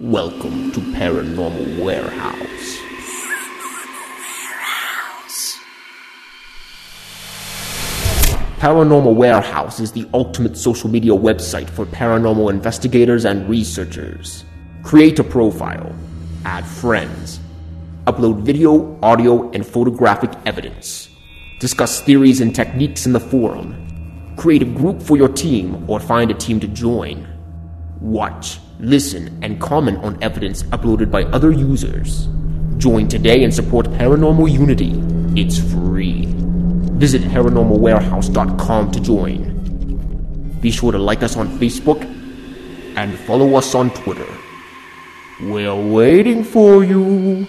Welcome to Paranormal Warehouse. Paranormal Warehouse is the ultimate social media website for paranormal investigators and researchers. Create a profile, add friends, upload video, audio, and photographic evidence, discuss theories and techniques in the forum, create a group for your team or find a team to join, watch, listen, and comment on evidence uploaded by other users. Join today and support Paranormal Unity. It's free. Visit paranormalwarehouse.com to join. Be sure to like us on Facebook and follow us on Twitter. We're waiting for you.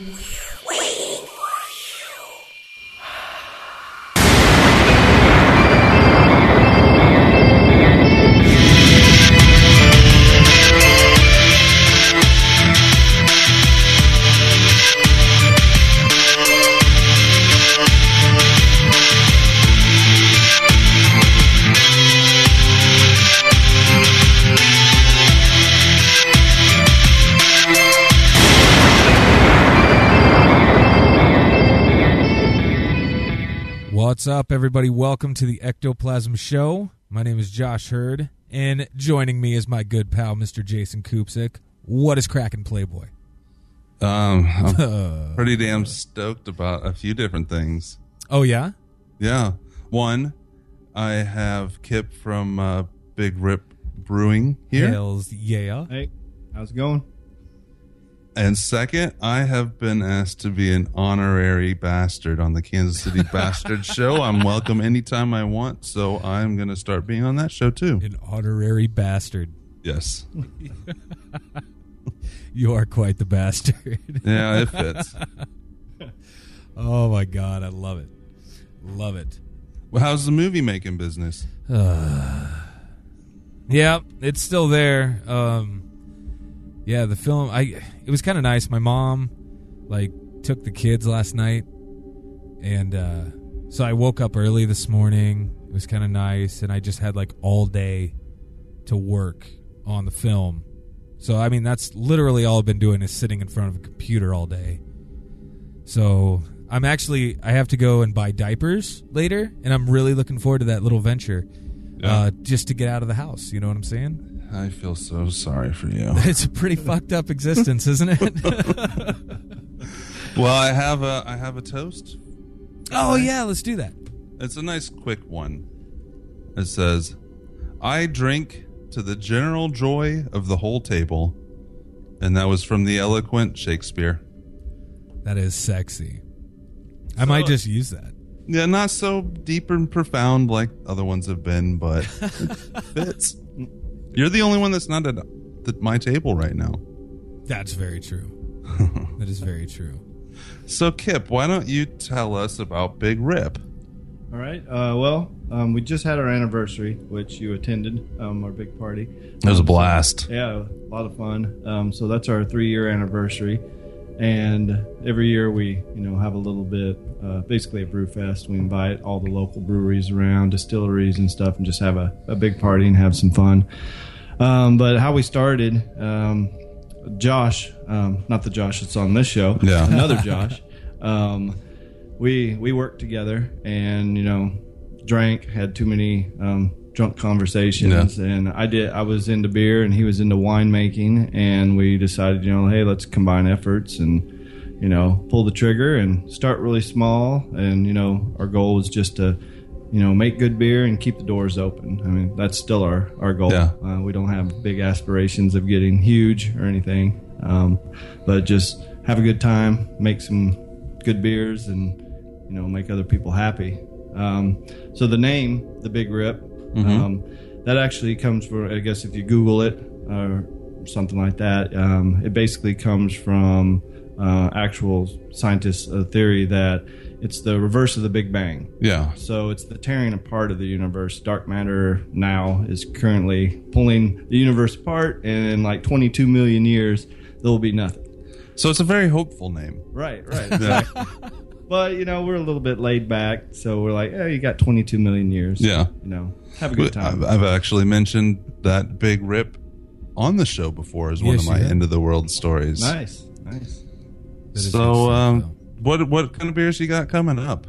What's up, everybody? Welcome to the Ectoplasm Show. My name is Josh Hurd, and joining me is my good pal, Mr. Jason Kupsik. What is cracking, Playboy? Um, I'm pretty damn stoked about a few different things. Oh yeah, Yeah. One, I have Kip from uh, Big Rip Brewing here. Hells yeah. Hey, how's it going? And second, I have been asked to be an honorary bastard on the Kansas City Bastard Show. I'm welcome anytime I want, so I'm going to start being on that show too. An honorary bastard. Yes. You are quite the bastard. Yeah, it fits. oh my god, I love it. Love it. Well, how's the movie making business? Yeah, it's still there. Um, yeah, the film. I it was kind of nice. My mom like took the kids last night, and uh, so I woke up early this morning. It was kind of nice, and I just had like all day to work on the film. So I mean, that's literally all I've been doing is sitting in front of a computer all day. So I'm actually I have to go and buy diapers later, and I'm really looking forward to that little venture. Uh, just to get out of the house, you know what I'm saying? I feel so sorry for you. It's a pretty fucked up existence, isn't it? Well, I have a I have a toast oh yeah, let's do that. It's a nice quick one. It says, I drink to the general joy of the whole table. And that was from the eloquent Shakespeare. That is sexy. I might just use that. Yeah, not so deep and profound like other ones have been, but it fits. You're the only one that's not at the, my table right now. That's very true. that is very true. So, Kip, why don't you tell us about Big Rip? All right. Uh, well, um, we just had our anniversary, which you attended, um, our big party. It was a blast. Yeah, a lot of fun. Um, so that's our three-year anniversary, and every year we, you know, have a little bit, uh, basically a brew fest. We invite all the local breweries around, distilleries and stuff, and just have a, a big party and have some fun. Um, but how we started, um, Josh, um, not the Josh that's on this show, Yeah. another Josh. Um, we we worked together, and you know, drank, had too many um, drunk conversations, and I did. I was into beer, and he was into winemaking, and we decided, you know, hey, let's combine efforts and you know, pull the trigger and start really small. And you know, our goal was just to you know make good beer and keep the doors open. I mean, that's still our our goal. Yeah. Uh, we don't have big aspirations of getting huge or anything, um, but just have a good time, make some good beers, and you know make other people happy. Um, so the name, the Big Rip, um, that actually comes from I guess if you Google it or something like that, um, it basically comes from uh, actual scientists' uh, theory that it's the reverse of the Big Bang. Yeah. So it's the tearing apart of the universe. Dark matter now is currently pulling the universe apart, and in like 22 million years, there will be nothing. So it's a very hopeful name. Right, right. exactly. but you know, we're a little bit laid back, so we're like, "Hey, you got 22 million years. Yeah. you know, have a good time." I've, I've actually mentioned that Big Rip on the show before as one Yes, of my end of the world stories. Nice, nice. That is good So, um, what what kind of beers you got coming up?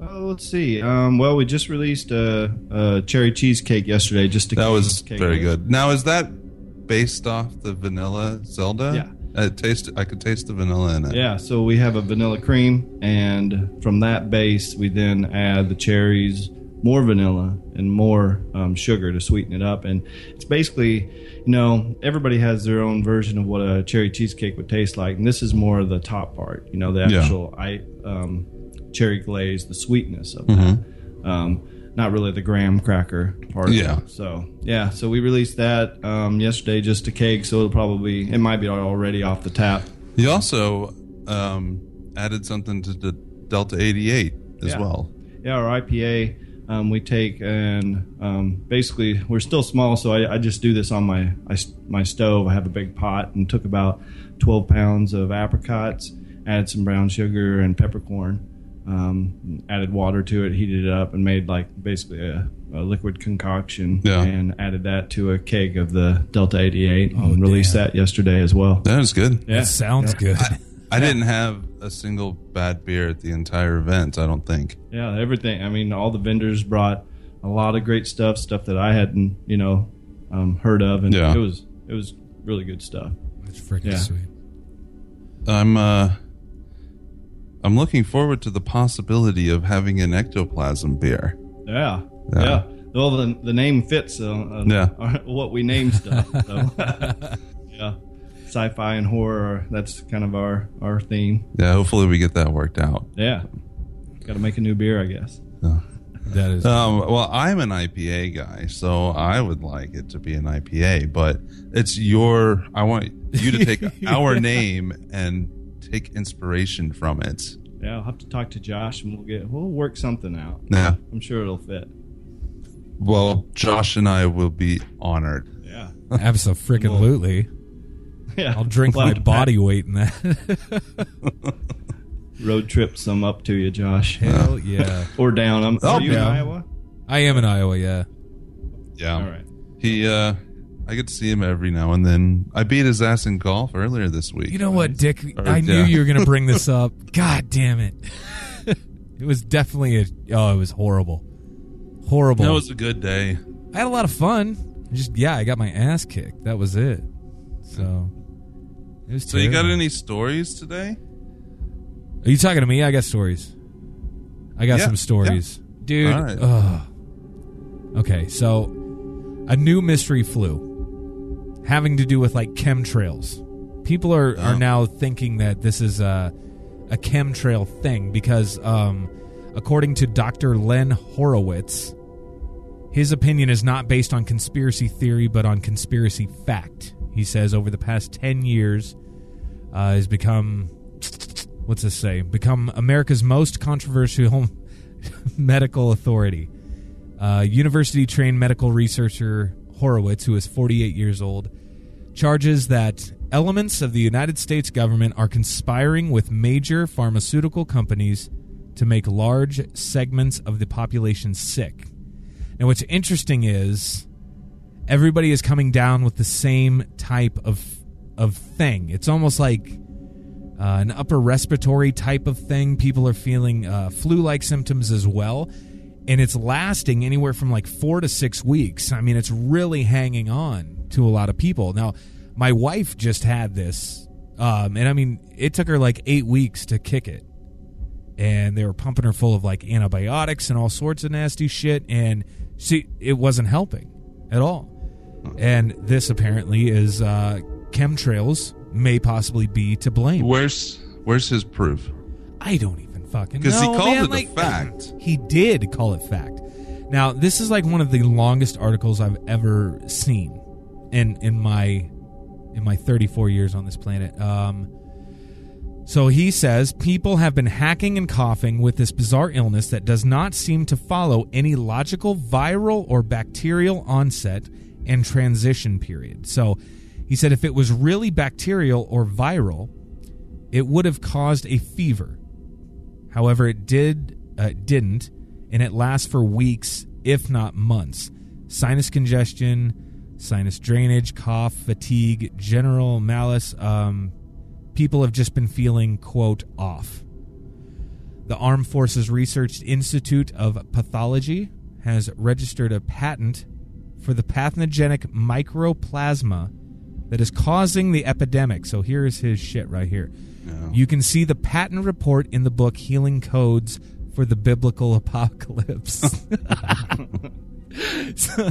Oh, let's see. Um, well, we just released a, a cherry cheesecake yesterday. Just to That was very good. Now, is that based off the vanilla Zelda? Yeah. It taste. I could taste the vanilla in it. Yeah, so we have a vanilla cream, and from that base, we then add the cherries, more vanilla, and more um, sugar to sweeten it up. And it's basically, you know, everybody has their own version of what a cherry cheesecake would taste like, and this is more of the top part, you know, the Yeah. actual I, um, cherry glaze, the sweetness of Mm-hmm. that. Um, not really the graham cracker part. Yeah. So yeah, so we released that um, yesterday, just a cake. So it'll probably it might be already off the tap. You also um, added something to the Delta 88 as Yeah. well. Yeah, our IPA um, we take and um, basically we're still small, so I, I just do this on my I, my stove. I have a big pot and took about twelve pounds of apricots, added some brown sugar and peppercorn, um, added water to it, heated it up, and made like basically a, a liquid concoction, Yeah. and added that to a keg of the Delta 88 and Oh, released damn. that yesterday as well. That was good. Yeah, That sounds yeah. good. I didn't have a single bad beer at the entire event. I don't think. Yeah, everything. I mean, all the vendors brought a lot of great stuff, stuff that I hadn't, you know, um, heard of, and Yeah. it was it was really good stuff. It's freaking Yeah. sweet. I'm uh, I'm looking forward to the possibility of having an ectoplasm beer. Yeah, Yeah. yeah. Well, the, the name fits uh, uh, Yeah. our- what we name stuff. So. yeah, sci-fi and horror. That's kind of our our theme. Yeah, hopefully we get that worked out. Yeah, got to make a new beer, I guess. That is. Um, well, I'm an IPA guy, so I would like it to be an IPA, but it's your. I want you to take our name and take inspiration from it. Yeah, I'll have to talk to Josh, and we'll get we'll work something out. Yeah. I'm sure it'll fit. Well, Josh and I will be honored. Yeah, Absolutely. Yeah. I'll drink my body weight in that. road trip some up to you, Josh. Hell yeah. Or down. I'm, Oh, are you yeah. in Iowa? I am in Iowa, yeah. Yeah. All right. He, uh, I get to see him every now and then. I beat his ass in golf earlier this week. You know what, Dick? Or- I knew yeah. you were going to bring this up. God damn it. it was definitely a. Oh, it was horrible. Horrible. that was a good day. I had a lot of fun. Just, yeah, I got my ass kicked. That was it. So. It was So, you got any stories today? Are you talking to me? I got stories. I got Yeah, some stories. Dude. All right. Okay, so a new mystery flu having to do with like chemtrails. People are, are Oh. now thinking that this is a, a chemtrail thing because, um, according to Dr. Len Horowitz, his opinion is not based on conspiracy theory but on conspiracy fact. He says over the past 10 years uh, has become what's this say? Become America's most controversial medical authority. Uh, University trained medical researcher Horowitz, who is 48 years old, charges that elements of the United States government are conspiring with major pharmaceutical companies to make large segments of the population sick. Now, what's interesting is everybody is coming down with the same type of of thing. It's almost like uh, an upper respiratory type of thing. People are feeling uh, flu like symptoms as well. And it's lasting anywhere from like four to six weeks. I mean, it's really hanging on to a lot of people. Now, my wife just had this. Um, and I mean, it took her like eight weeks to kick it. And they were pumping her full of like antibiotics and all sorts of nasty shit. And she, it wasn't helping at all. And this apparently is uh, chemtrails may possibly be to blame. Where's Where's his proof? I don't even fucking know. Because he called man. it a fact. He did call it fact. Now, this is like one of the longest articles I've ever seen in in my in my 34 years on this planet. Um, so he says people have been hacking and coughing with this bizarre illness that does not seem to follow any logical viral or bacterial onset and transition period. So he said if it was really bacterial or viral, it would have caused a fever. However, it did uh, didn't, and it lasts for weeks, if not months. Sinus congestion, sinus drainage, cough, fatigue, general malaise. Um, people have just been feeling, quote, off. The Armed Forces Research Institute of Pathology has registered a patent for the pathogenic mycoplasma that is causing the epidemic. So here's his shit right here. You can see the patent report in the book Healing Codes for the Biblical Apocalypse. so,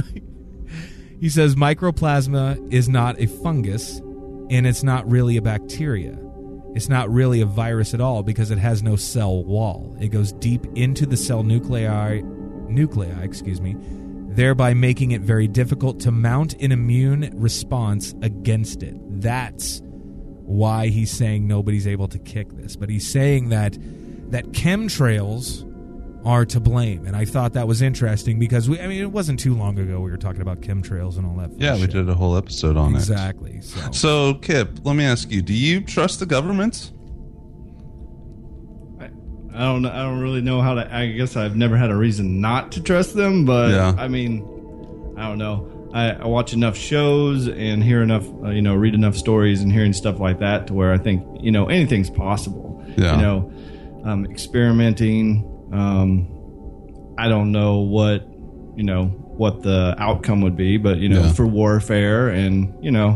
he says mycoplasma is not a fungus and it's not really a bacteria. It's not really a virus at all because it has no cell wall. It goes deep into the cell nuclei nuclei, excuse me, thereby making it very difficult to mount an immune response against it. That's why he's saying nobody's able to kick this. But he's saying that that chemtrails are to blame. And I thought that was interesting because we I mean it wasn't too long ago we were talking about chemtrails and all that. Yeah, we shit. did a whole episode on it. Exactly. So. So, Kip, let me ask you: Do you trust the government? I, don't. I don't really know how to. I guess I've never had a reason not to trust them, but Yeah. I mean, I don't know. I, I watch enough shows and hear enough, uh, you know, read enough stories and hearing stuff like that to where I think, you know, anything's possible. Yeah. You know, um, experimenting. Um, I don't know what, you know, what the outcome would be, but you know, Yeah. for warfare and you know,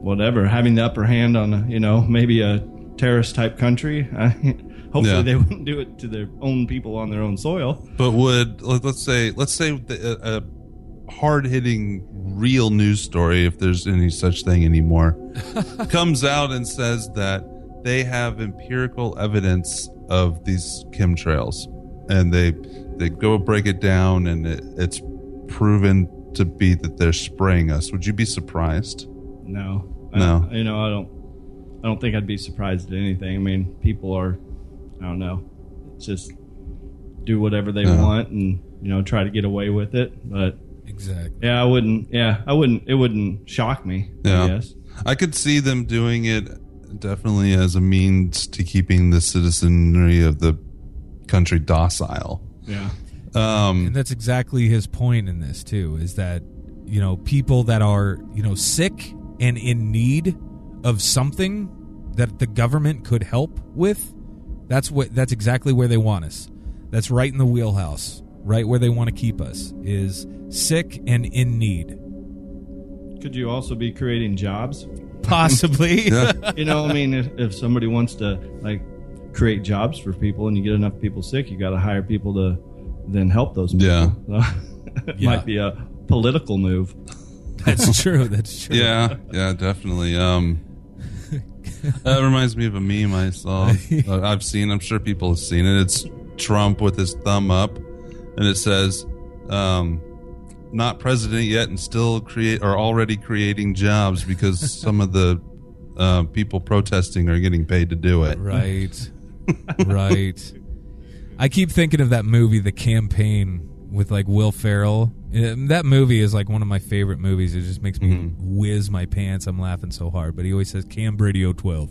whatever, having the upper hand on, a, you know, maybe a terrorist type country. I, hopefully, Yeah. they wouldn't do it to their own people on their own soil. But would let- let's say let's say a, a hard hitting real news story, if there's any such thing anymore, comes out and says that they have empirical evidence of these chemtrails, and they they go break it down, and it, it's proven to be that they're spraying us. Would you be surprised? No, I No. don't- you know, I don't. I don't think I'd be surprised at anything. I mean, people are. I don't know. It's just do whatever they Yeah. want and you know try to get away with it. But exactly. yeah, I wouldn't. Yeah, I wouldn't. It wouldn't shock me. Yeah. I guess. I could see them doing it definitely as a means to keeping the citizenry of the country docile. Yeah. Um, And that's exactly his point in this too is that you know people that are, you know, sick and in need of something that the government could help with, that's what that's exactly where they want us. That's right in the wheelhouse. Right where they want to keep us is sick and in need. Could you also be creating jobs? Possibly. yeah. You know, I mean, if, if somebody wants to like create jobs for people and you get enough people sick, you got to hire people to then help those people. Yeah. So, it Yeah. might be a political move. That's true. That's true. yeah, yeah, definitely. Um, that reminds me of a meme I saw. Uh, I've seen. I'm sure people have seen it. It's Trump with his thumb up, and it says, um, "Not president yet, and still create or already creating jobs because some of the uh, people protesting are getting paid to do it." Right. right. I keep thinking of that movie, The Campaign, with like Will Ferrell. That movie is like one of my favorite movies. It just makes me mm-hmm. whiz my pants. I'm laughing so hard. But he always says Cam Brady 012.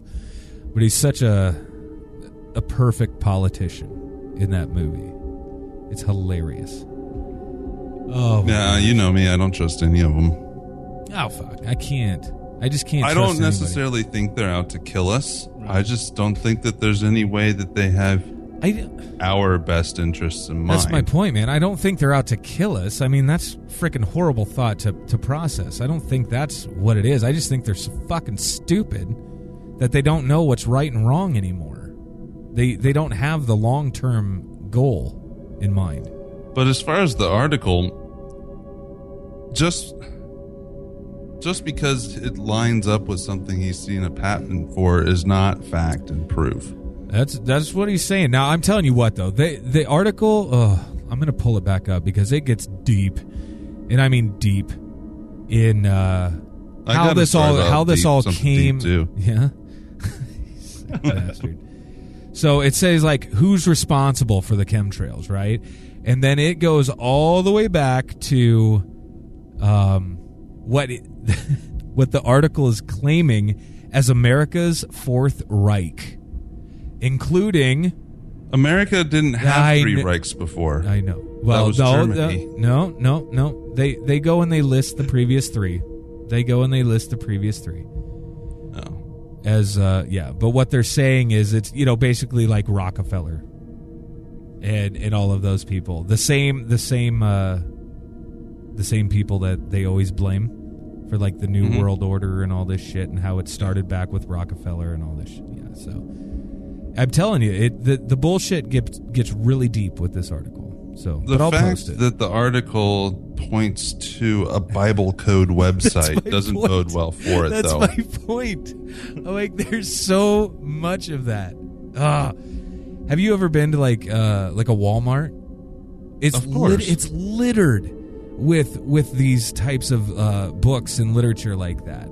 But he's such a a perfect politician in that movie. It's hilarious. Oh, Yeah, you know me. I don't trust any of them. oh fuck! I can't. I just can't. I don't anybody. necessarily think they're out to kill us. I just don't think that there's any way that they have I, our best interests in mind. That's my point, man. I don't think they're out to kill us. I mean, that's freaking horrible thought to, to process. I don't think that's what it is. I just think they're so fucking stupid that they don't know what's right and wrong anymore. They they don't have the long term goal in mind. But as far as the article, just just because it lines up with something he's seen a patent for is not fact and proof. That's that's what he's saying. Now I'm telling you what though, the the article. Uh, I'm gonna pull it back up because it gets deep, and I mean deep in uh, how this all how this deep, all came. too. Yeah, bastard. So it says like who's responsible for the chemtrails, right? And then it goes all the way back to um, what it, what the article is claiming as America's Fourth Reich, including America didn't have I three kn- Reichs before. I know. Well, was no, Germany. no, no, no. They they go and they list the previous three. They go and they list the previous three No. as uh yeah but what they're saying is it's you know basically like rockefeller and and all of those people the same the same uh the same people that they always blame for like the new Mhm. world order and all this shit and how it started back with rockefeller and all this shit yeah so i'm telling you it the, the bullshit gets gets really deep with this article so The but i'll fact that the article points to a Bible code website doesn't point. bode well for it, That's though. my point. I'm like, there's so much of that. Ah, have you ever been to like uh like a Walmart? It's Of course. lit- it's littered with with these types of uh books and literature like that.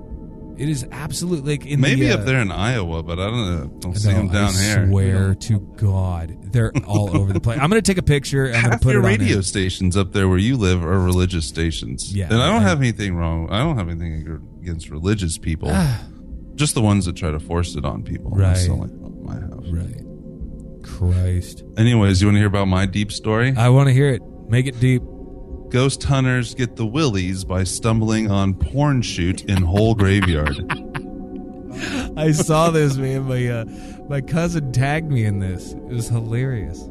It is absolutely like in Maybe the, uh, up there in Iowa, but I don't know. Don't no, see them down I here. Swear to God, they're all over the place. I'm gonna take a picture. and I'm put your it radio stations up there where you live are religious stations. Yeah, and I don't I- have anything wrong. I don't have anything against religious people. Just the ones that try to force it on people. Right. Not like my house. Right. Christ. Anyways, you want to hear about my deep story? I want to hear it. Make it deep. Ghost hunters get the willies by stumbling on porn shoot in Hull graveyard. I saw this, man. My uh, my cousin tagged me in this. It was hilarious.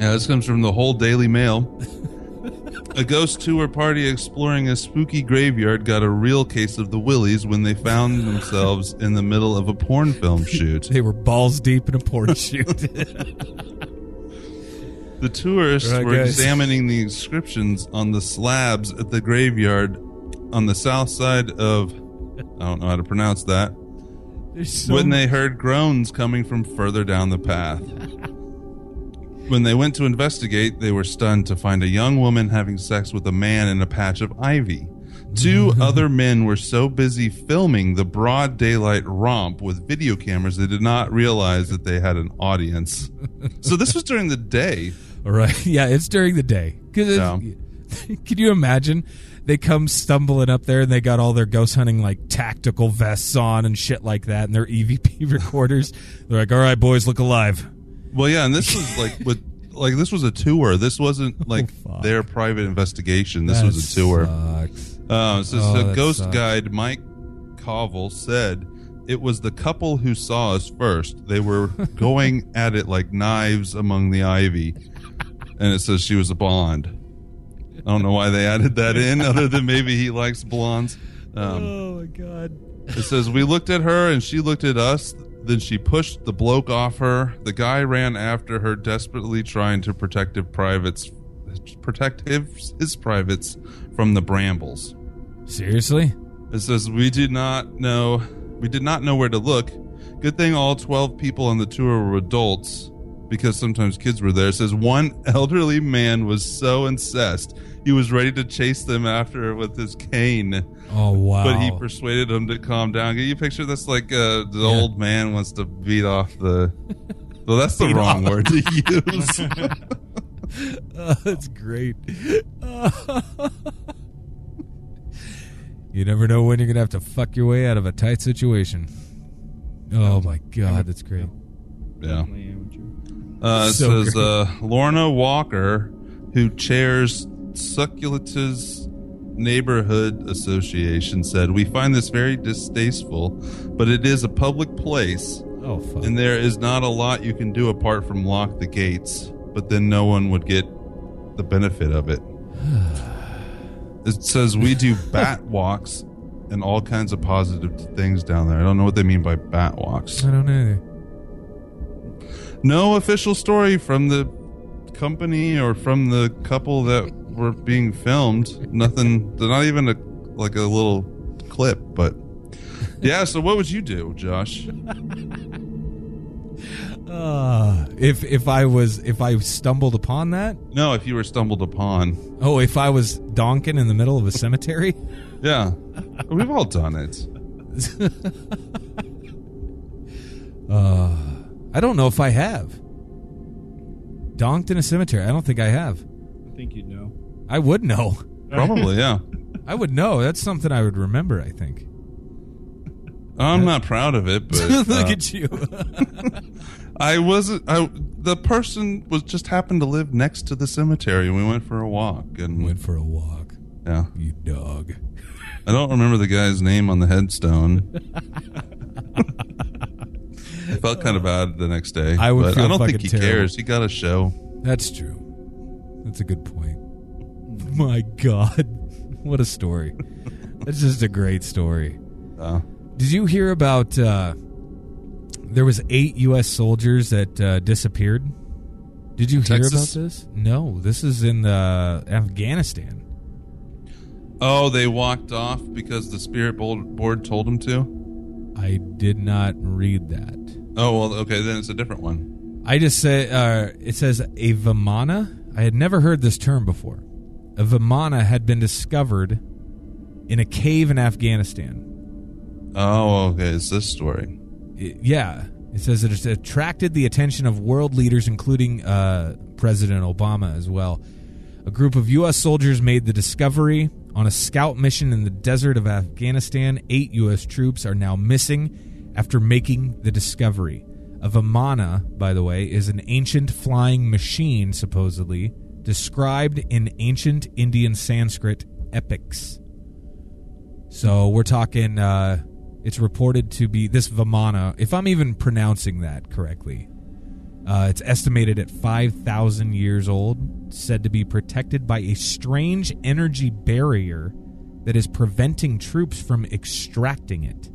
Yeah, this comes from the Hull Daily Mail. A ghost tour party exploring a spooky graveyard got a real case of the willies when they found themselves in the middle of a porn film shoot. They were balls deep in a porn shoot. The tourists Right, were guys. examining the inscriptions on the slabs at the graveyard on the south side of I don't know how to pronounce that. So when they heard groans coming from further down the path. when they went to investigate, they were stunned to find a young woman having sex with a man in a patch of ivy. Two other men were so busy filming the broad daylight romp with video cameras they did not realize that they had an audience. so this was during the day. Right, yeah, it's during the day. Because Yeah. can you imagine? They come stumbling up there and they got all their ghost hunting like tactical vests on and shit like that, and their EVP recorders. They're like, "All right, boys, look alive." Well, yeah, and this was like with like this was a tour. This wasn't like fuck. their private investigation. This That was a tour. sucks. Uh, so Oh, the ghost sucks. guide Mike Covell said it was the couple who saw us first. They were going at it like knives among the ivy, and it says she was a blonde. I don't know why they added that in, other than maybe he likes blondes. Um, oh my god. it says we looked at her and she looked at us. Then she pushed the bloke off her. The guy ran after her, desperately trying to protect his privates, protect his, his privates from the brambles. Seriously? It says we did not know we did not know where to look. Good thing all twelve people on the tour were adults because sometimes kids were there. It says one elderly man was so incensed he was ready to chase them after with his cane, Oh wow. but he persuaded them to calm down. Can you picture this? Like uh, the Yeah. old man wants to beat off the. Well, that's the wrong word to use. Oh, that's great. you never know when you're gonna have to fuck your way out of a tight situation. Oh my god, that's great. yeah. Uh, it So says great. uh, Lorna Walker, who chairs Succulent's Neighborhood Association, said, "We find this very distasteful, but it is a public place, Oh fuck. and there is not a lot you can do apart from lock the gates. But then no one would get the benefit of it." It says we do bat walks and all kinds of positive things down there. I don't know what they mean by bat walks. I don't know. No official story from the company or from the couple that were being filmed. Nothing. They're not even a like a little clip. But yeah. So what would you do, Josh? Ah, if if I was if I stumbled upon that, No, if you were stumbled upon. oh, if I was donking in the middle of a cemetery, Yeah, we've all done it. uh, I don't know if I have donked in a cemetery. I don't think I have. I think you'd know. I would know. Probably, yeah. I would know. That's something I would remember. I think. I'm not proud of it, but Look uh, at you. I wasn't. I the person was just happened to live next to the cemetery, and we went for a walk. And Went for a walk. yeah, You dog. I don't remember the guy's name on the headstone. I felt kind of bad the next day. I would I don't think he terrible. cares. He got a show. That's true. That's a good point. My God, what a story! That's just a great story. Uh, Did you hear about? Uh, there was eight U.S. soldiers that uh, disappeared. Did you hear Texas? about this? No, this is in uh, Afghanistan. oh, they walked off because the spirit board board told them to. I did not read that. Oh well, okay, then it's a different one. I just say uh, it says a Vimana. I had never heard this term before. A Vimana had been discovered in a cave in Afghanistan. Oh, okay, it's this story. Yeah, it says it has attracted the attention of world leaders, including uh, President Obama as well. A group of U.S. soldiers made the discovery on a scout mission in the desert of Afghanistan. Eight U.S. troops are now missing after making the discovery. A Vimana, by the way, is an ancient flying machine, supposedly, described in ancient Indian Sanskrit epics. So we're talking. Uh, it's reported to be this Vimana, if I'm even pronouncing that correctly. Uh, it's estimated at 5,000 years old, said to be protected by a strange energy barrier that is preventing troops from extracting it.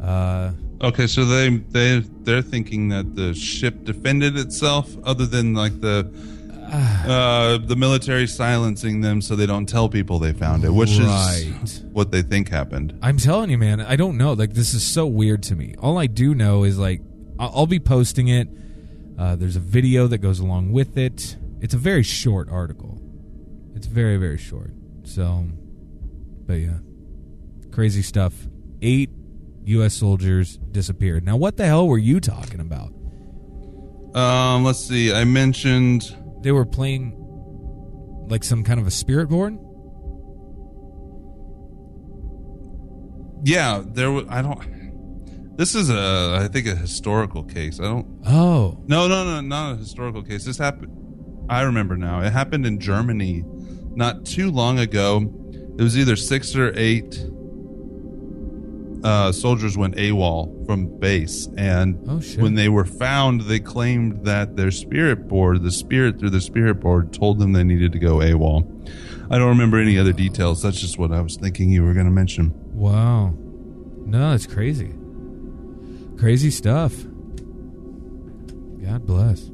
Uh, Okay, so they they they're thinking that the ship defended itself, other than like the uh, the military silencing them so they don't tell people they found it, which Right. is what they think happened. I'm telling you, man, I don't know. Like, this is so weird to me. All I do know is, like, I- I'll be posting it. Uh, there's a video that goes along with it. It's a very short article. It's very, very short. So, but yeah. Crazy stuff. Eight U.S. soldiers disappeared. Now, what the hell were you talking about? Um, let's see. I mentioned They were playing like some kind of a spirit board? yeah, there. was. I don't. This is a I think a historical case. I don't. Oh. No, no, no, not a historical case. This happened. I remember now. It happened in Germany not too long ago. It was either six or eight uh, soldiers went AWOL from base, and Oh, when they were found, they claimed that their spirit board, the spirit through the spirit board, told them they needed to go AWOL. I don't remember any other details. That's just what I was thinking you were going to mention. Wow. No, it's crazy. Crazy stuff. God bless.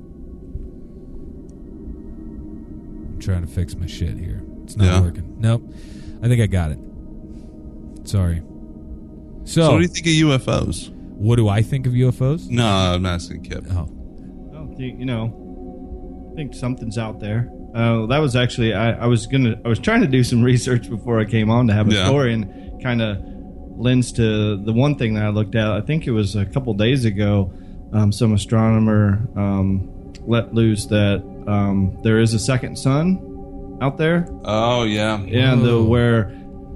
I'm trying to fix my shit here. It's not Yeah. working. Nope. I think I got it. Sorry. So, So, what do you think of UFOs? what do I think of UFOs? No, I'm not asking Kip. Oh. I don't think you know. I think something's out there. Uh, that was actually I, I was gonna I was trying to do some research before I came on to have a Yeah. story and kind of lends to the one thing that I looked at. I think it was a couple days ago. Um, some astronomer um, let loose that um, there is a second sun out there. Oh yeah, Yeah, the where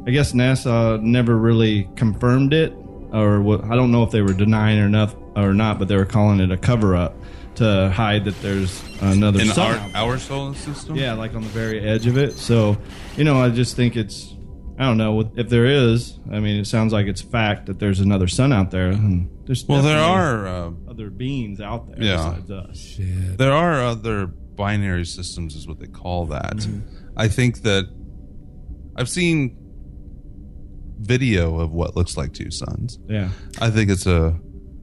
I guess NASA never really confirmed it, or what, I don't know if they were denying it enough or not, but they were calling it a cover up to hide that there's another in sun. our our solar system. Yeah, like on the very edge of it. So, you know, I just think it's I don't know if there is. I mean, it sounds like it's fact that there's another sun out there, and there's Well, there are uh, other beings out there Yeah. besides us. Shit. there are other binary systems, is what they call that. I think that I've seen video of what looks like two suns. Yeah, I think it's a.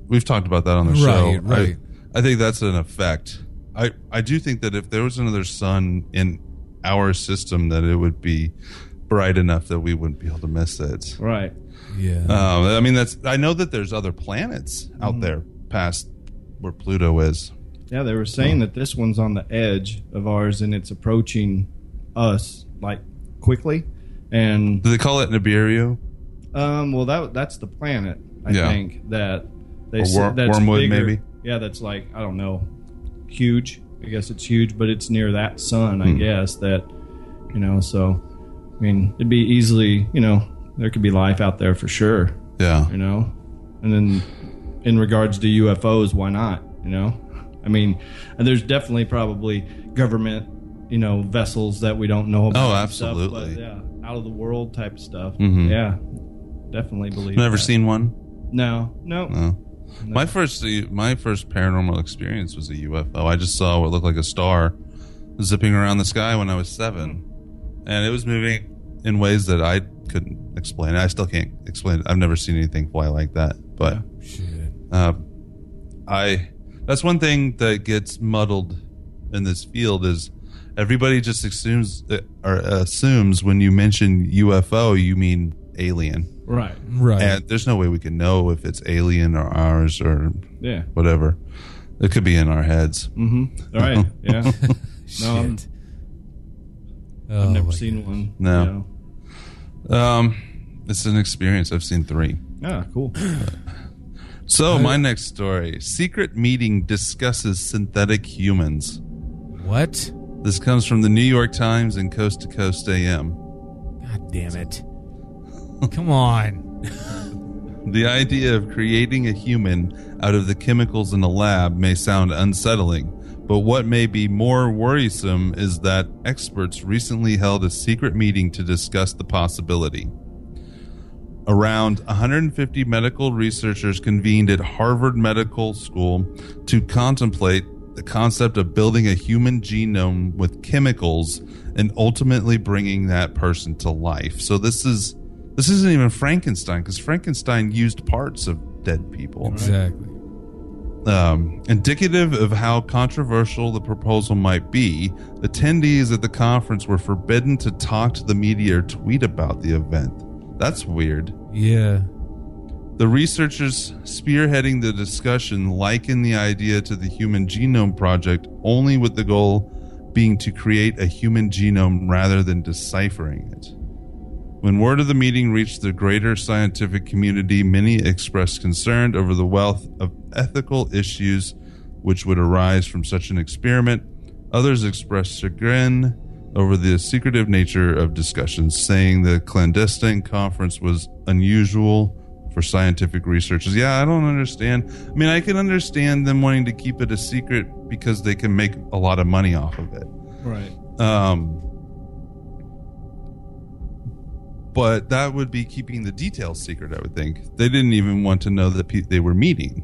We've talked about that on the show. Right, right. I, I think that's an effect. I I do think that if there was another sun in our system, that it would be bright enough that we wouldn't be able to miss it. right. Yeah. Um, I mean, that's. I know that there's other planets out there past where Pluto is. Yeah, they were saying that this one's on the edge of ours and it's approaching us like quickly. And Do they call it Nibiru? Um, well, that that's the planet I Yeah. think that they Or said wor- that's wormwood, bigger. maybe? Yeah, that's like I don't know, huge. I guess it's huge, but it's near that sun. I Hmm. guess that you know. So, I mean, it'd be easily you know there could be life out there for sure. Yeah. You know, and then in regards to UFOs, why not? You know, I mean, and there's definitely probably government, you know, vessels that we don't know about. Oh, and stuff, absolutely. but, yeah, out of the world type stuff. Mhm. Yeah, definitely believe. Never that. seen one. No, no. No. My first my first paranormal experience was a UFO. I just saw what looked like a star zipping around the sky when I was seven, and it was moving in ways that I couldn't explain. I still can't explain it. I've never seen anything fly like that. But Shit. uh, I that's one thing that gets muddled in this field is everybody just assumes or assumes when you mention UFO you mean alien. Right. Right. And there's no way we can know if it's alien or ours or Yeah. whatever. It could be in our heads. Mm-hmm. Right. Yeah. Shit. No, I'm- Oh, I've never seen God. one. No. Um, it's an experience. I've seen three. Ah, cool. So my next story: secret meeting discusses synthetic humans. What? This comes from the New York Times and Coast to Coast AM. God damn it. Come on. The idea of creating a human out of the chemicals in a lab may sound unsettling, but what may be more worrisome is that experts recently held a secret meeting to discuss the possibility. Around 150 medical researchers convened at Harvard Medical School to contemplate the concept of building a human genome with chemicals and ultimately bringing that person to life. So this is this isn't even Frankenstein because Frankenstein used parts of dead people. Exactly. Um, indicative of how controversial the proposal might be, attendees at the conference were forbidden to talk to the media or tweet about the event. That's weird. Yeah. The researchers spearheading the discussion liken the idea to the Human Genome Project only with the goal being to create a human genome rather than deciphering it. When word of the meeting reached the greater scientific community, many expressed concern over the wealth of ethical issues which would arise from such an experiment. Others expressed chagrin over the secretive nature of discussions, saying the clandestine conference was unusual for scientific researchers. Yeah, I don't understand. I mean, I can understand them wanting to keep it a secret because they can make a lot of money off of it. Right. Um, but that would be keeping the details secret, I would think. They didn't even want to know that pe- they were meeting,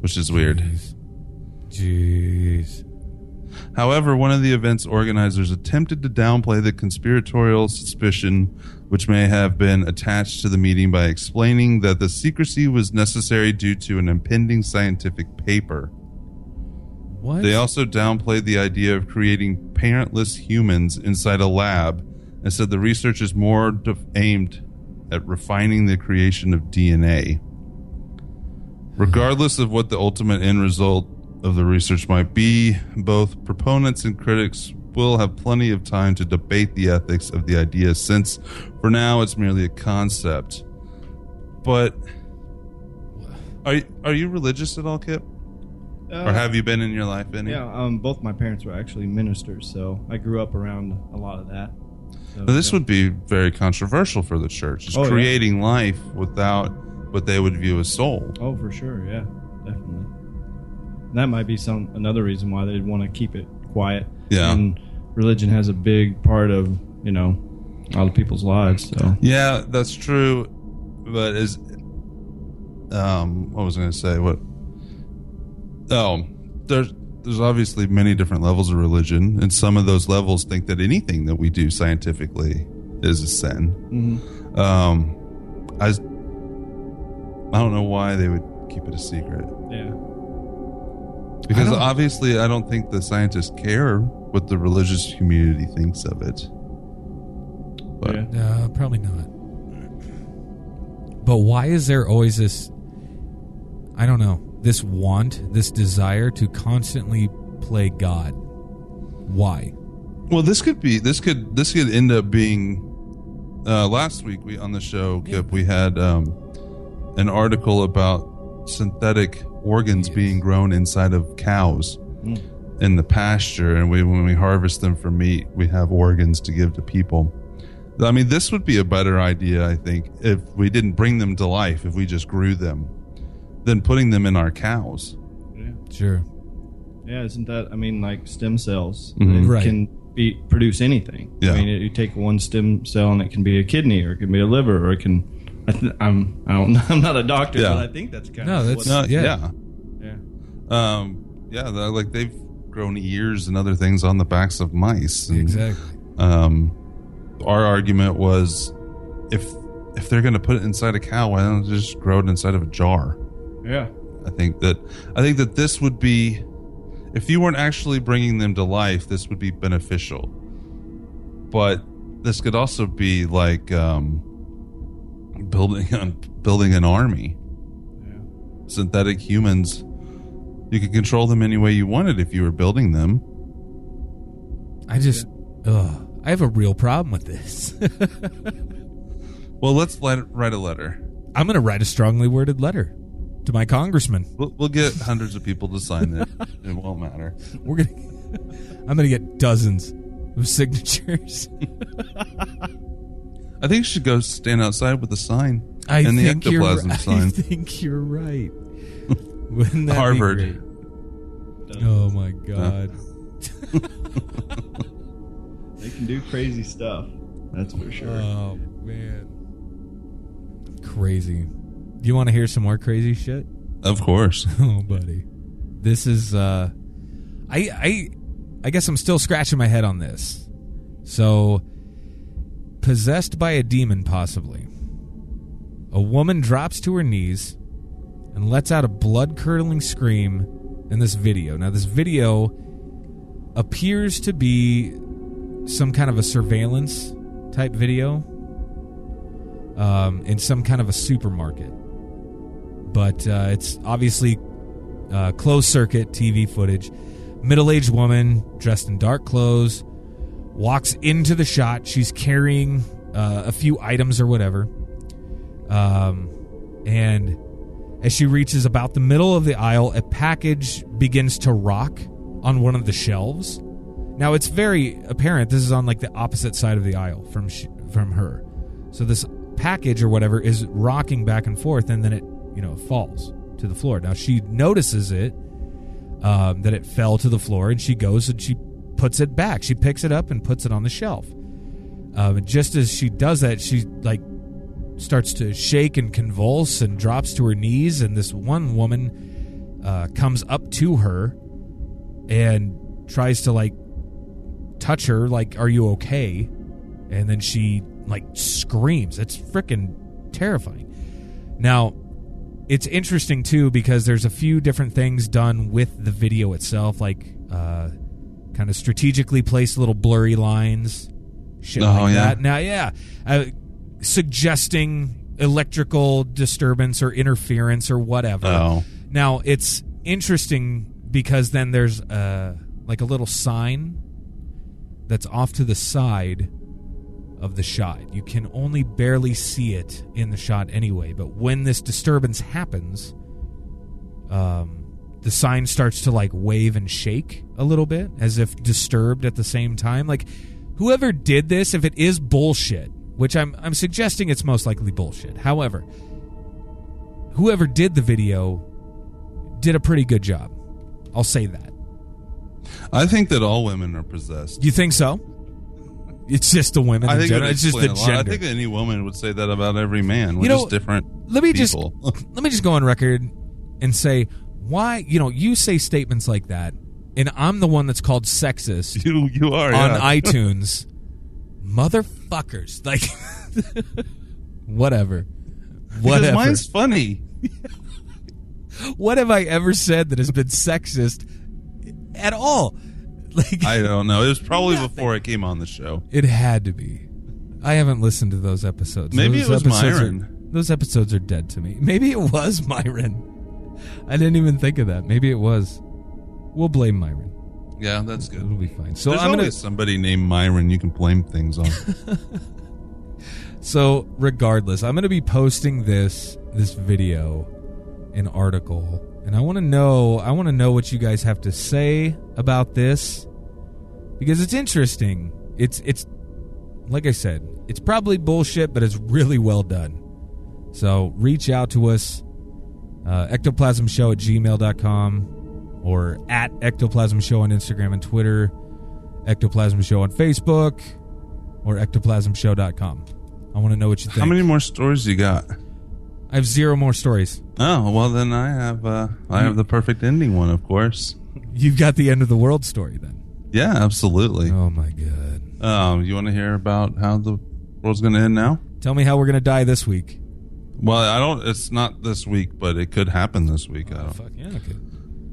which is weird. Jeez. Jeez. However, one of the event's organizers attempted to downplay the conspiratorial suspicion which may have been attached to the meeting by explaining that the secrecy was necessary due to an impending scientific paper. What? They also downplayed the idea of creating parentless humans inside a lab and said the research is more def- aimed at refining the creation of DNA. Regardless of what the ultimate end result of the research might be, both proponents and critics will have plenty of time to debate the ethics of the idea since for now it's merely a concept. But are you, are you religious at all, Kip? Uh, or have you been in your life any? Yeah. Um. Both my parents were actually ministers, so I grew up around a lot of that. So, But this yeah. would be very controversial for the church. It's Oh, yeah. creating life without what they would view as soul. Oh, for sure. Yeah. Definitely. That might be some another reason why they'd want to keep it quiet. Yeah. And religion has a big part of you know a lot of people's lives. So. Yeah, that's true. But is um what was I gonna say? What Oh, there's there's obviously many different levels of religion, and some of those levels think that anything that we do scientifically is a sin. Mhm. Um I s- I don't know why they would keep it a secret. Yeah. Because don't- obviously, I don't think the scientists care what the religious community thinks of it. But yeah. No, probably not. But why is there always this? I don't know. This want, this desire to constantly play God. Why? well, this could be this could this could end up being. Uh, last week we on the show, Kip, we had um, an article about synthetic organs Yes. being grown inside of cows Mm. in the pasture, and we when we harvest them for meat, we have organs to give to people. I mean, this would be a better idea, I think, if we didn't bring them to life, if we just grew them, than putting them in our cows. Yeah. Sure. Yeah, isn't that? I mean, like stem cells Mhm. Right. can be, produce anything. Yeah. I mean, you take one stem cell and it can be a kidney or it can be a liver or it can. I th- I'm I don't I'm not a doctor, Yeah. but I think that's kind No, of that's- what, No, Yeah. yeah. yeah. Um, yeah, they're like they've grown ears and other things on the backs of mice. And, Exactly. Um, our argument was if if they're going to put it inside a cow, why don't they just grow it inside of a jar? Yeah. I think that I think that this would be if you weren't actually bringing them to life, this would be beneficial. But this could also be like um, building on building an army. Synthetic humans, you could control them any way you wanted if you were building them. I just, ugh, I have a real problem with this. Well, let's let write a letter. I'm going to write a strongly worded letter to my congressman. We'll, we'll get hundreds of people to sign it. it won't matter. We're gonna, I'm going to get dozens of signatures. I think you should go stand outside with a sign I and the think you're. ectoplasm I think you're right. Wouldn't that be Harvard. great? Oh my god. They can do crazy stuff. That's for sure. Oh man. Crazy. Do you want to hear some more crazy shit? Of course. Oh, buddy. This is uh I I I guess I'm still scratching my head on this. So possessed by a demon possibly. A woman drops to her knees and lets out a blood-curdling scream in this video. Now this video appears to be some kind of a surveillance type video um, in some kind of a supermarket but uh, it's obviously uh, closed circuit TV footage. Middle aged woman dressed in dark clothes walks into the shot. She's carrying uh, a few items or whatever. Um, and as she reaches about the middle of the aisle, a package begins to rock on one of the shelves. Now it's very apparent this is on like the opposite side of the aisle from sh- from her. So this package or whatever is rocking back and forth, and then it you know falls to the floor. Now she notices it um, that it fell to the floor, and she goes and she puts it back. She picks it up and puts it on the shelf. Um, and just as she does that, she like starts to shake and convulse and drops to her knees. And this one woman uh, comes up to her and tries to like touch her, like, "Are you okay?" And then she like screams. It's freaking terrifying. Now, it's interesting too because there's a few different things done with the video itself, like uh, kind of strategically placed little blurry lines, shit Oh, like yeah. that. Now, yeah, uh, suggesting electrical disturbance or interference or whatever. Oh. Now it's interesting because then there's uh, like a little sign that's off to the side of the shot. You can only barely see it in the shot anyway. But when this disturbance happens, um, the sign starts to like wave and shake a little bit as if disturbed at the same time. Like whoever did this, if it is bullshit, which I'm I'm suggesting it's most likely bullshit. However, whoever did the video did a pretty good job. I'll say that. I think that all women are possessed. You think so? It's just the women I think it would It's just the explain a lot. gender. I think any woman would say that about every man. We're You know, just different. let me just people. let me just go on record and say why you know you say statements like that, and I'm the one that's called sexist you you are on yeah. iTunes. Motherfuckers, like whatever, because whatever. mine's funny. what have I ever said that has been sexist at all? Like I don't know. It was probably Nothing. before I came on the show. It had to be. I haven't listened to those episodes. Maybe those it was episodes Myron. Are, those episodes are dead to me. Maybe it was Myron. I didn't even think of that. Maybe it was. We'll blame Myron. Yeah, that's good. It'll be fine. So There's I'm gonna. somebody named Myron you can blame things on. So regardless, I'm gonna be posting this this video, an article, and I want to know. I want to know what you guys have to say about this because it's interesting. It's it's like I said, it's probably bullshit, but it's really well done. So reach out to us, uh, ectoplasmshow at gmail.com or at ectoplasm show on Instagram and Twitter, Ectoplasm Show on Facebook or ectoplasmshow.com. I want to know what you think. How many more stories you got? I have zero more stories. Oh well, then I have uh, I have the perfect ending one, of course. You've got the end of the world story then. Yeah, absolutely. Oh my god. Um, you want to hear about how the world's going to end now? Tell me how we're going to die this week. Well, I don't. It's not this week, but it could happen this week. I don't. Fuck yeah.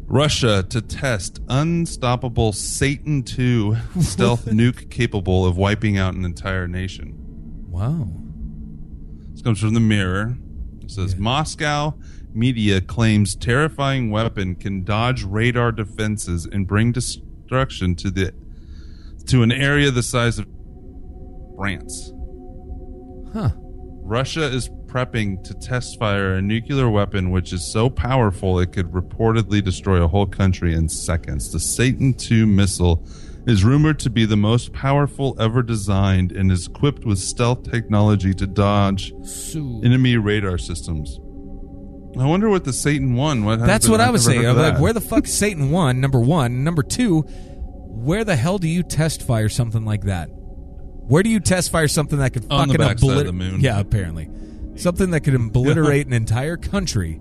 Russia to test unstoppable Satan II stealth nuke capable of wiping out an entire nation. Wow. This comes from the Mirror. It says Yeah. Moscow media claims terrifying weapon can dodge radar defenses and bring destruction to the to an area the size of France. Huh. Russia is prepping to test fire a nuclear weapon which is so powerful it could reportedly destroy a whole country in seconds. The Satan II missile is rumored to be the most powerful ever designed and is equipped with stealth technology to dodge enemy radar systems. I wonder what the Satan one. What That's what I was saying. Like, where the fuck is Satan one? Number one. Number two, where the hell do you test fire something like that? Where do you test fire something that could On fucking obliterate? the moon. Yeah, apparently, something that could obliterate an entire country.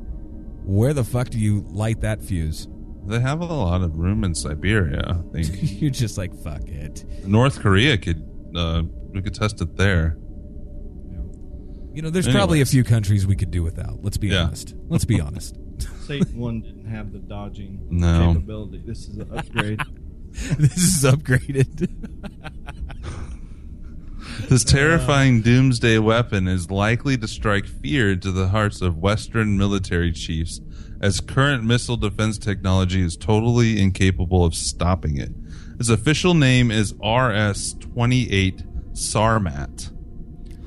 Where the fuck do you light that fuse? They have a lot of room in Siberia. I think You're just like fuck it. North Korea could uh, we could test it there. You know, there's probably a few countries we could do without. Let's be Yeah. honest. Let's be honest. Satan one didn't have the dodging No. capability. This is an upgrade. this is upgraded. This terrifying doomsday weapon is likely to strike fear into the hearts of Western military chiefs, as current missile defense technology is totally incapable of stopping it. Its official name is RS 28 Sarmat,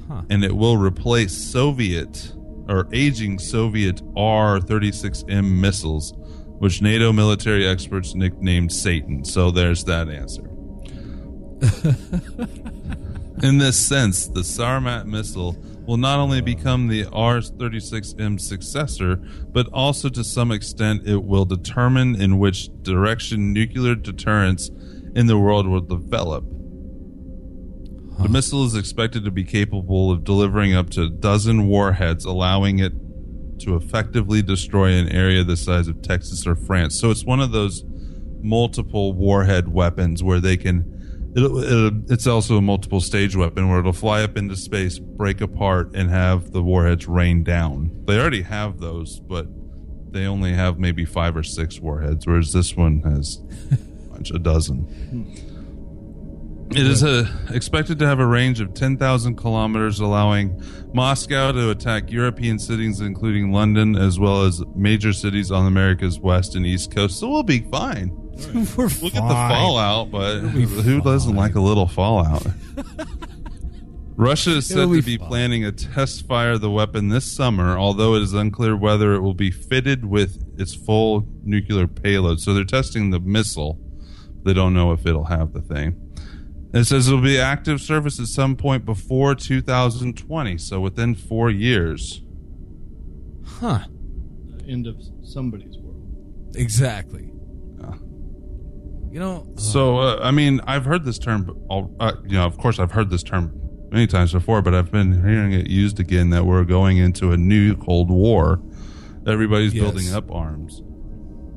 Huh. and it will replace Soviet or aging Soviet R 36M missiles, which NATO military experts nicknamed Satan. So there's that answer. In this sense, the Sarmat missile will not only become the R 36M successor, but also to some extent it will determine in which direction nuclear deterrence in the world will develop. The missile is expected to be capable of delivering up to a dozen warheads, allowing it to effectively destroy an area the size of Texas or France. So it's one of those multiple warhead weapons where they can. It'll, it'll, it's also a multiple stage weapon where it'll fly up into space, break apart, and have the warheads rain down. They already have those, but they only have maybe five or six warheads, whereas this one has a a dozen. It is uh expected to have a range of 10,000 kilometers, allowing Moscow to attack European cities, including London, as well as major cities on America's west and east coast. So we'll be fine. We're We'll get the fallout, but be who doesn't like a little fallout? Russia is said It'll to be be fine. planning a test fire of the weapon this summer, although it is unclear whether it will be fitted with its full nuclear payload. So they're testing the missile. They don't know if it'll have the thing. It says it'll be active service at some point before 2020, so within four years. Huh. End of somebody's world. Exactly. You know, So, uh, I mean, I've heard this term, all- uh, you know, of course, I've heard this term many times before, but I've been hearing it used again that we're going into a new Cold War. Everybody's Yes. building up arms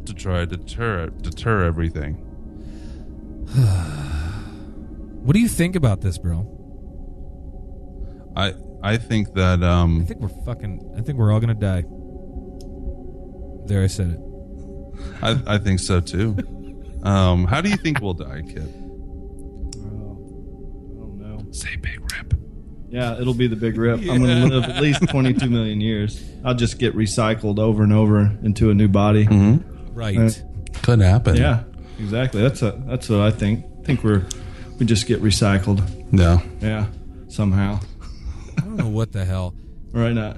to try to deter deter everything. what do you think about this, bro? I I think that um I think we're fucking. I think we're all gonna die. There, I said it. I I think so too. Um, how do you think we'll die, kid? Oh, I don't know. Say big rip. Yeah, it'll be the big rip. I'm going to live at least 22 million years. I'll just get recycled over and over into a new body. Right. Right. Could happen. Yeah, exactly. That's a that's what I think. I think we're we just get recycled. Yeah. Yeah, somehow. I don't know what the hell. Right now,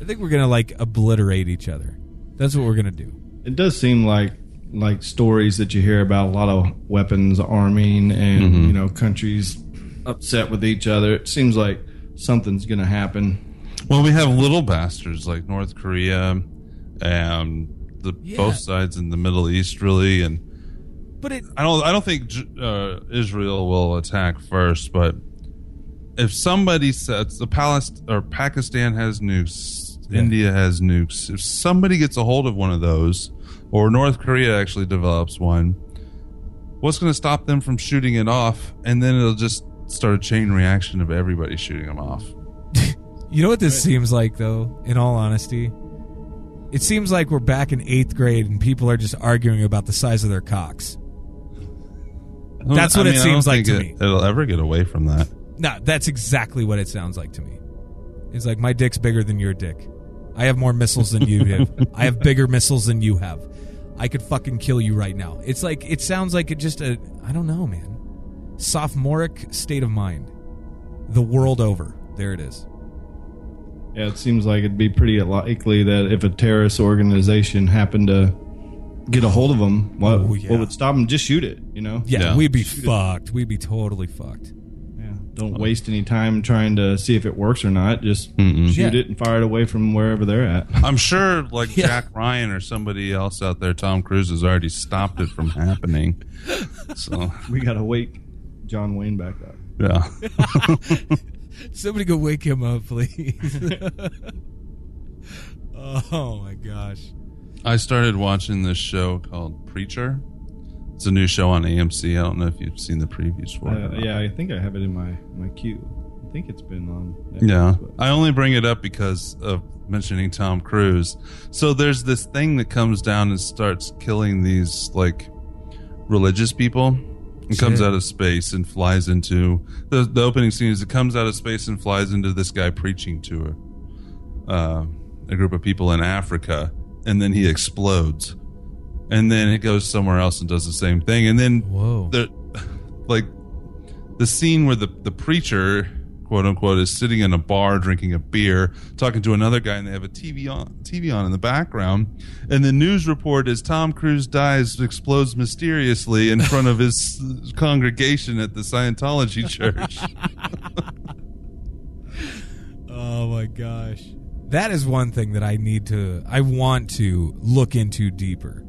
I think we're gonna like obliterate each other. That's what we're gonna do. it does seem like like stories that you hear about a lot of weapons arming and Mm-hmm. you know countries upset with each other. It seems like something's going to happen. Well, we have little bastards like North Korea and the Yeah. both sides in the Middle East, really, and But it I don't. I don't think uh, Israel will attack first, but if somebody sets the Palest or Pakistan has nukes, Yeah. India has nukes. If somebody gets a hold of one of those, or North Korea actually develops one, what's going to stop them from shooting it off? And then it'll just start a chain reaction of everybody shooting them off. You know what this seems like, though. In all honesty, it seems like we're back in eighth grade and people are just arguing about the size of their cocks. That's what it I seems don't like to it, me. It'll ever get away from that. No, that's exactly what it sounds like to me. It's like my dick's bigger than your dick. I have more missiles than you have. I have bigger missiles than you have. I could fucking kill you right now. It's like it sounds like it just a I don't know, man. Sophomoric state of mind. The world over. There it is. Yeah, it seems like it'd be pretty likely that if a terrorist organization happened to get a hold of them, what, Oh, yeah. what would stop them? Just shoot it, you know? Yeah, Yeah. we'd be fucked. We'd be totally fucked. Yeah. Don't waste any time trying to see if it works or not. Just Mm-mm. shoot Yeah. it and fire it away from wherever they're at. I'm sure, like Yeah. Jack Ryan or somebody else out there, Tom Cruise has already stopped it from happening. So, We got to wake John Wayne back up. yeah. Somebody go wake him up, please. oh my gosh. I started watching this show called Preacher. It's a new show on AMC. I don't know if you've seen the previews for it. Uh, yeah, I think I have it in my, my queue. I think it's been on. Netflix, Yeah. but- I only bring it up because of mentioning Tom Cruise. So there's this thing that comes down and starts killing these like religious people. It comes out of space and flies into the the opening scene is it comes out of space and flies into this guy preaching to a uh, a group of people in Africa and then he explodes. And then it goes somewhere else and does the same thing. And then Whoa. the like the scene where the the preacher quote unquote is sitting in a bar drinking a beer talking to another guy and they have a TV on TV on in the background and the news report is Tom Cruise dies explodes mysteriously in front of his congregation at the Scientology church Oh my gosh. That is one thing that I need to I want to look into deeper.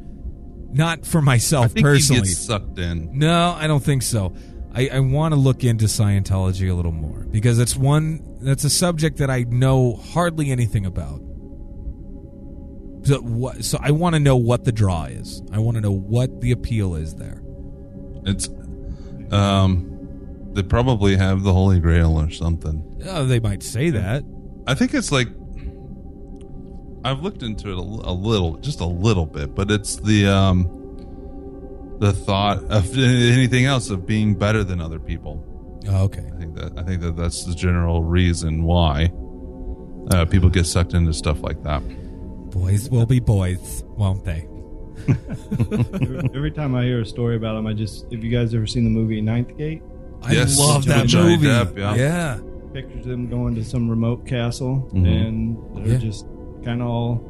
Not for I myself think personally. sucked in No, I don't think so. I, I want to look into Scientology a little more because it's one that's a subject that I know hardly anything about. So what? So I want to know what the draw is. I want to know what the appeal is there. it's um they probably have the holy grail or something Oh, they might say that. I think it's like I've looked into it a, a little, just a little bit, but it's the um the thought of anything else of being better than other people. Oh, okay. I think that I think that that's the general reason why uh, people get sucked into stuff like that. Boys will be boys, won't they? every, every time I hear a story about him, I just. Have you guys ever seen the movie Ninth Gate? I Yes, love that Johnny movie. Depp, yeah. yeah. Pictures of them going to some remote castle, Mhm. and they're Yeah. just kind of all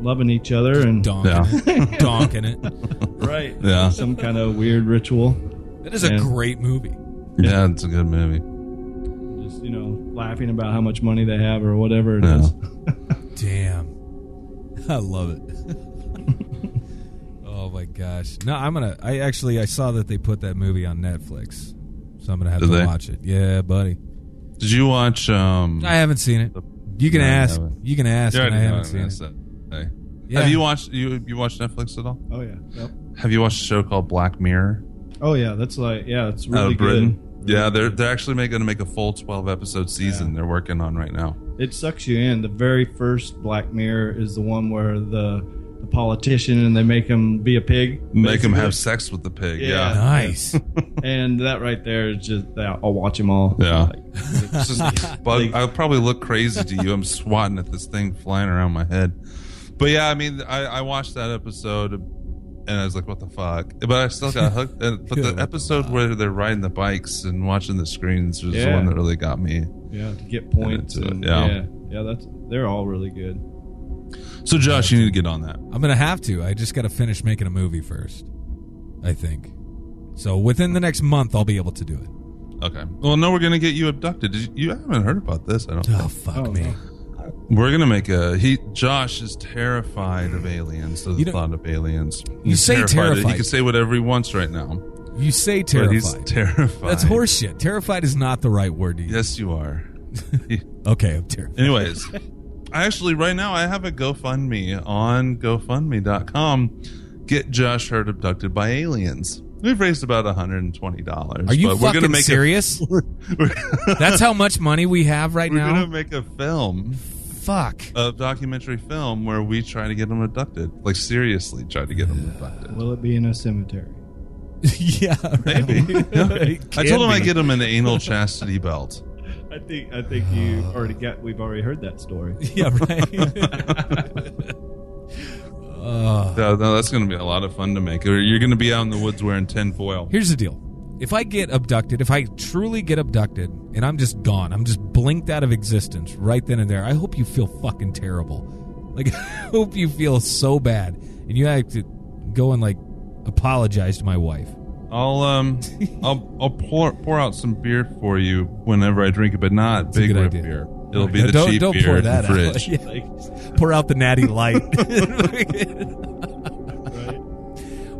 loving each other and Donking it. Donking it. right, Yeah. some kind of weird ritual. That is a great movie. Yeah, it's a good movie. Just you know, laughing about how much money they have or whatever it Yeah. is. Damn. I love it. oh my gosh. No, I'm gonna I actually I saw that they put that movie on Netflix. So I'm gonna have Did to they? watch it. Yeah, buddy. Did you watch? um I haven't seen it. You can No, ask. haven't. You can ask you and I know haven't what seen it. gonna. Hey. Yeah. Have you watched you you watched Netflix at all? Oh yeah, yep. Have you watched a show called Black Mirror? Oh yeah, that's like yeah, it's out really of Britain. good. Yeah, they're they're actually going to make a full twelve episode season. They're working on right now. It sucks you in. The very first Black Mirror is the one where the the politician and they make him be a pig, Make him have sex with the pig. Yeah. Yeah, Nice. and that right there is just yeah, I'll watch them all. Yeah. Like, This is bug. I'll probably look crazy to you. I'm swatting at this thing flying around my head. But yeah, I mean, I, I watched that episode and I was like, "What the fuck?" But I still got hooked. And, but the the episode where they're riding the bikes and watching the screens was the Yeah. one that really got me. yeah, to get points into it, uh, and yeah. yeah. yeah, that's they're all really good. So, Josh, you need to get on that. I'm gonna have to. I just gotta finish making a movie first. I think. So within the next month I'll be able to do it. Okay. Well, no, we're gonna get you abducted. Did you, you haven't heard about this? I don't. Oh fuck Oh, me. no. We're gonna make a he. Josh is terrified of aliens. The You know- thought of aliens. You say He terrified. can say whatever he wants right now. You say But he's terrified. terrified. That's horseshit. Terrified is not the right word to use. Yes, you are. Okay, I'm terrified. Anyways, actually, right now I have a GoFundMe on GoFundMe.com. Get Josh Hurt abducted by aliens. We've raised about $120. Are you but we're fucking gonna make serious? A, That's how much money we have right now. we're gonna make a film, Fuck. a documentary film where we try to get him abducted. Like seriously, try to get him abducted. Will it be in a cemetery? yeah, Maybe. Yeah. I told him. I'd get him an anal chastity belt. I think I think you already got. We've already heard that story. Yeah, right. Uh, No, no, that's going to be a lot of fun to make. Or you're going to be out in the woods wearing tinfoil. Here's the deal. If I get abducted, if I truly get abducted and I'm just gone, I'm just blinked out of existence right then and there, I hope you feel fucking terrible. Like, I hope you feel so bad. And you have to go and, like, apologize to my wife. I'll um, I'll I'll pour pour out some beer for you whenever I drink it, but not a big rip idea. beer. It'll be the don't, cheap don't beer pour in the fridge. out. Yeah. Pour out the natty light.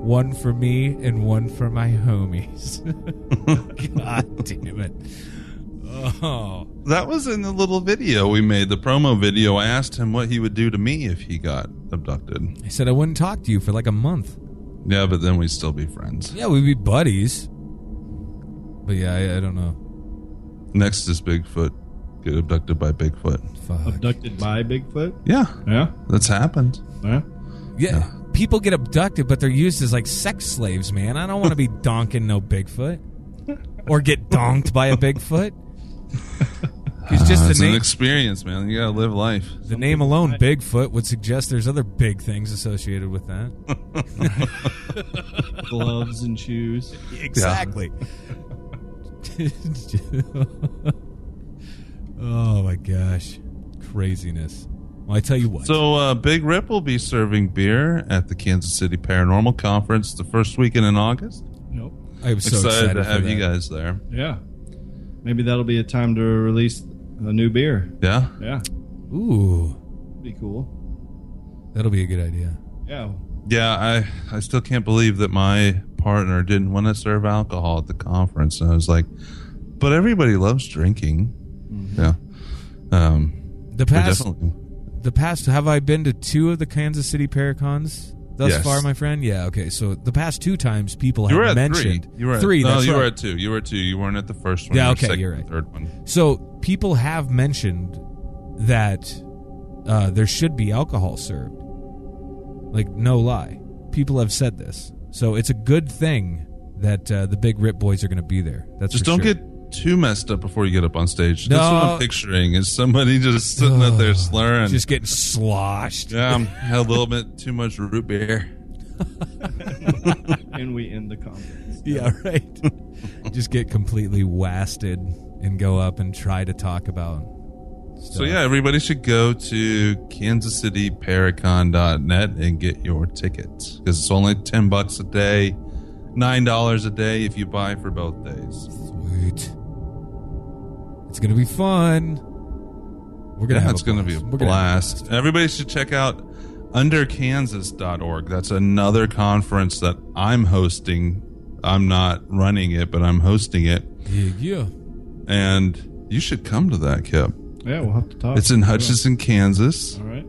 One for me and one for my homies. God damn it. Oh. That was in the little video we made, the promo video. I asked him what he would do to me if he got abducted. I said I wouldn't talk to you for like a month. Yeah, but then we'd still be friends. Yeah, we'd be buddies. But yeah, I, I don't know. Next is Bigfoot. Get abducted by Bigfoot. Fuck. Abducted by Bigfoot? Yeah, Yeah. that's happened. Yeah. Yeah, people get abducted, but they're used as like sex slaves, man. I don't want to be donking no Bigfoot or get donked by a Bigfoot. It's just Uh, the it's an experience, man. You gotta live life. The name alone, Bigfoot, would suggest there's other big things associated with that. Gloves and shoes. Exactly. oh my gosh, craziness! Well, I tell you what. So, uh, Big Rip will be serving beer at the Kansas City Paranormal Conference the first weekend in August. Nope. I'm so excited, excited, to have you guys there. Yeah. Maybe that'll be a time to release a new beer. Yeah. Yeah. Ooh, Be cool. that'll be a good idea. Yeah. Yeah, I I still can't believe that my partner didn't want to serve alcohol at the conference. And I was like, but everybody loves drinking. Yeah. Um, The we past, definitely. the past. Have I been to two of the Kansas City Paracons thus Yes. far, my friend? Yeah. Okay. So the past two times, people You have were at mentioned three. You were at, three. No, that's you right. were at two. You were at two. You weren't at the first one. Yeah, You were okay, second you're and right. Third one. So people have mentioned that uh, there should be alcohol served. Like no lie, people have said this. So it's a good thing that uh, the big Rip Boys are going to be there. That's Just for don't sure. get too messed up before you get up on stage. That's what I'm picturing is somebody just sitting up there slurring. just getting sloshed. yeah, I'm had a little bit too much root beer. And we end the conference. Yeah, right. just get completely wasted and go up and try to talk about. Stuff. So yeah, everybody should go to kansascityparacon.net and get your tickets because it's only ten bucks a day, nine dollars a day if you buy for both days. Sweet. It's gonna be fun. We're gonna Yeah, have it's a going to be a blast. We're gonna have a blast. Everybody should check out underkansas.org. That's another conference that I'm hosting. I'm not running it, but I'm hosting it. Yeah, yeah. And you should come to that, Kip. Yeah, we'll have to talk. It's in Hutchinson, Kansas. All right.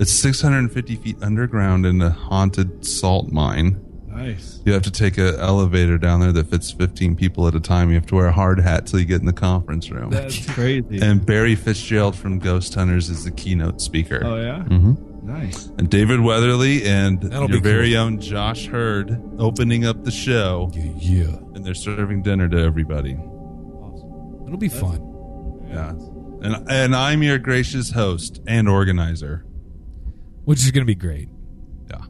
It's 650 feet underground in a haunted salt mine. Nice. You have to take an elevator down there that fits 15 people at a time. You have to wear a hard hat till you get in the conference room. That's crazy. and Barry Fitzgerald from Ghost Hunters is the keynote speaker. oh yeah. Mm-hmm. Nice. And David Weatherly and That'll your be cool. very own Josh Hurd opening up the show, Yeah, yeah. and they're serving dinner to everybody. It'll be fun. Yeah, and and I'm your gracious host and organizer. Which is gonna be great. Yeah.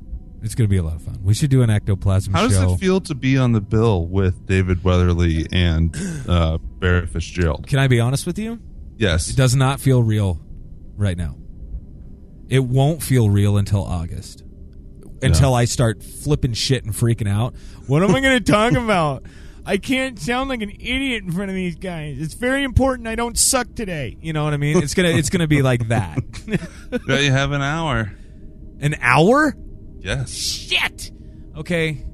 It's gonna be a lot of fun. We should do an ectoplasm How does it feel to be on the bill with David Weatherly and uh, Barry Fitzgerald? Can I be honest with you? Yes. It does not feel real right now. It won't feel real until August. Until I start flipping shit and freaking out. What am I going to talk about? I can't sound like an idiot in front of these guys. It's very important I don't suck today. You know what I mean? It's gonna it's gonna be like that. Yeah, you have an hour. An hour? Yes. Shit. Okay.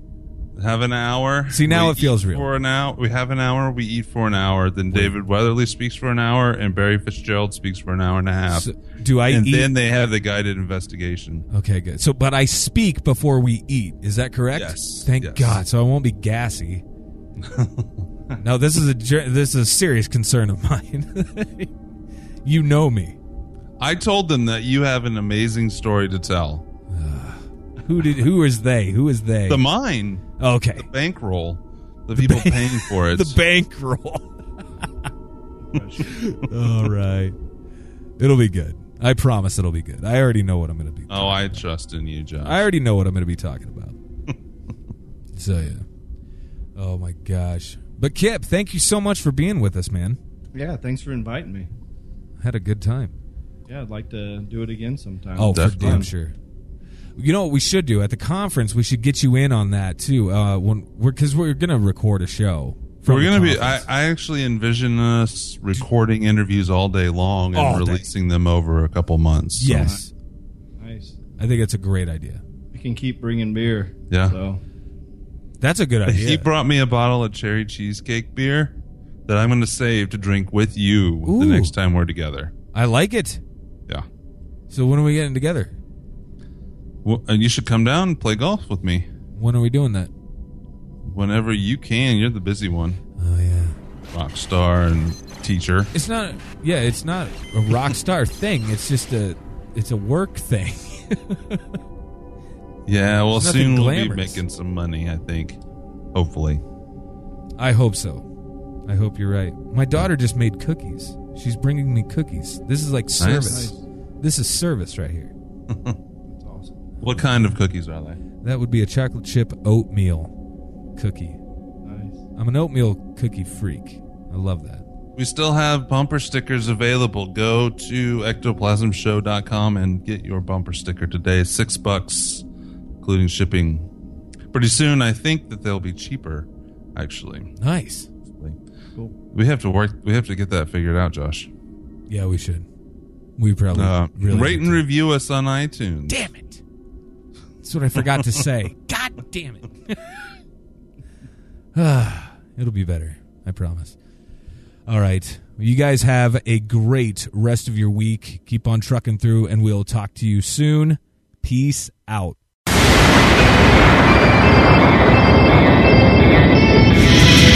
Have an hour. See, now We it feels real. For an hour, we have an hour. We eat for an hour. Then David Weatherly speaks for an hour, and Barry Fitzgerald speaks for an hour and a half. So, do I and eat? then they have the guided investigation. okay, good. So, but I speak before we eat. Is that correct? Yes. Thank Yes. God. So I won't be gassy. no, this is a this is a serious concern of mine. you know me. I told them that you have an amazing story to tell. Who did? Who is they? Who is they? The mine, okay. The bankroll, the people bank- paying for it. the bankroll. All right. It'll be good. I promise it'll be good. I already know what I'm going to be. oh, I trust in you, Josh. I already know what I'm going to be talking about. so yeah. Oh my gosh. But Kip, thank you so much for being with us, man. Yeah, thanks for inviting me. Had a good time. Yeah, I'd like to do it again sometime. Oh, for Definitely. damn sure. You know what we should do at the conference? We should get you in on that too. Uh, when we're because we're gonna record a show. from We're gonna be. I. I actually envision us recording interviews all day long and All day. releasing them over a couple months. So, yes, nice. I think it's a great idea. We can keep bringing beer. Yeah. So That's a good idea. He brought me a bottle of cherry cheesecake beer that I'm going to save to drink with you Ooh. the next time we're together. I like it. Yeah. So when are we getting together? Well, and uh, you should come down and play golf with me When are we doing that? whenever you can. You're the busy one, Oh yeah. rock star and teacher. It's not. Yeah, it's not a rock star thing. It's just a. It's a work thing. Yeah. Well, There's nothing soon we'll be making some money. I think. Hopefully. I hope so. I hope you're right. My daughter just made cookies. She's bringing me cookies. This is like service. Nice. This is service right here. that's awesome. What kind of cookies are they? That would be a chocolate chip oatmeal cookie. Nice. I'm an oatmeal cookie freak. I love that. We still have bumper stickers available. Go to ectoplasmshow.com and get your bumper sticker today. Six bucks, including shipping. Pretty soon, I think that they'll be cheaper. Actually, Nice. Cool. we have to work. We have to get that figured out, Josh. Yeah, we should. We probably Uh, really rate and review us on iTunes. Damn it! That's what I forgot to say. God damn it! It'll be better. I promise. All right. You guys have a great rest of your week. Keep on trucking through, and we'll talk to you soon. Peace out. Yeah.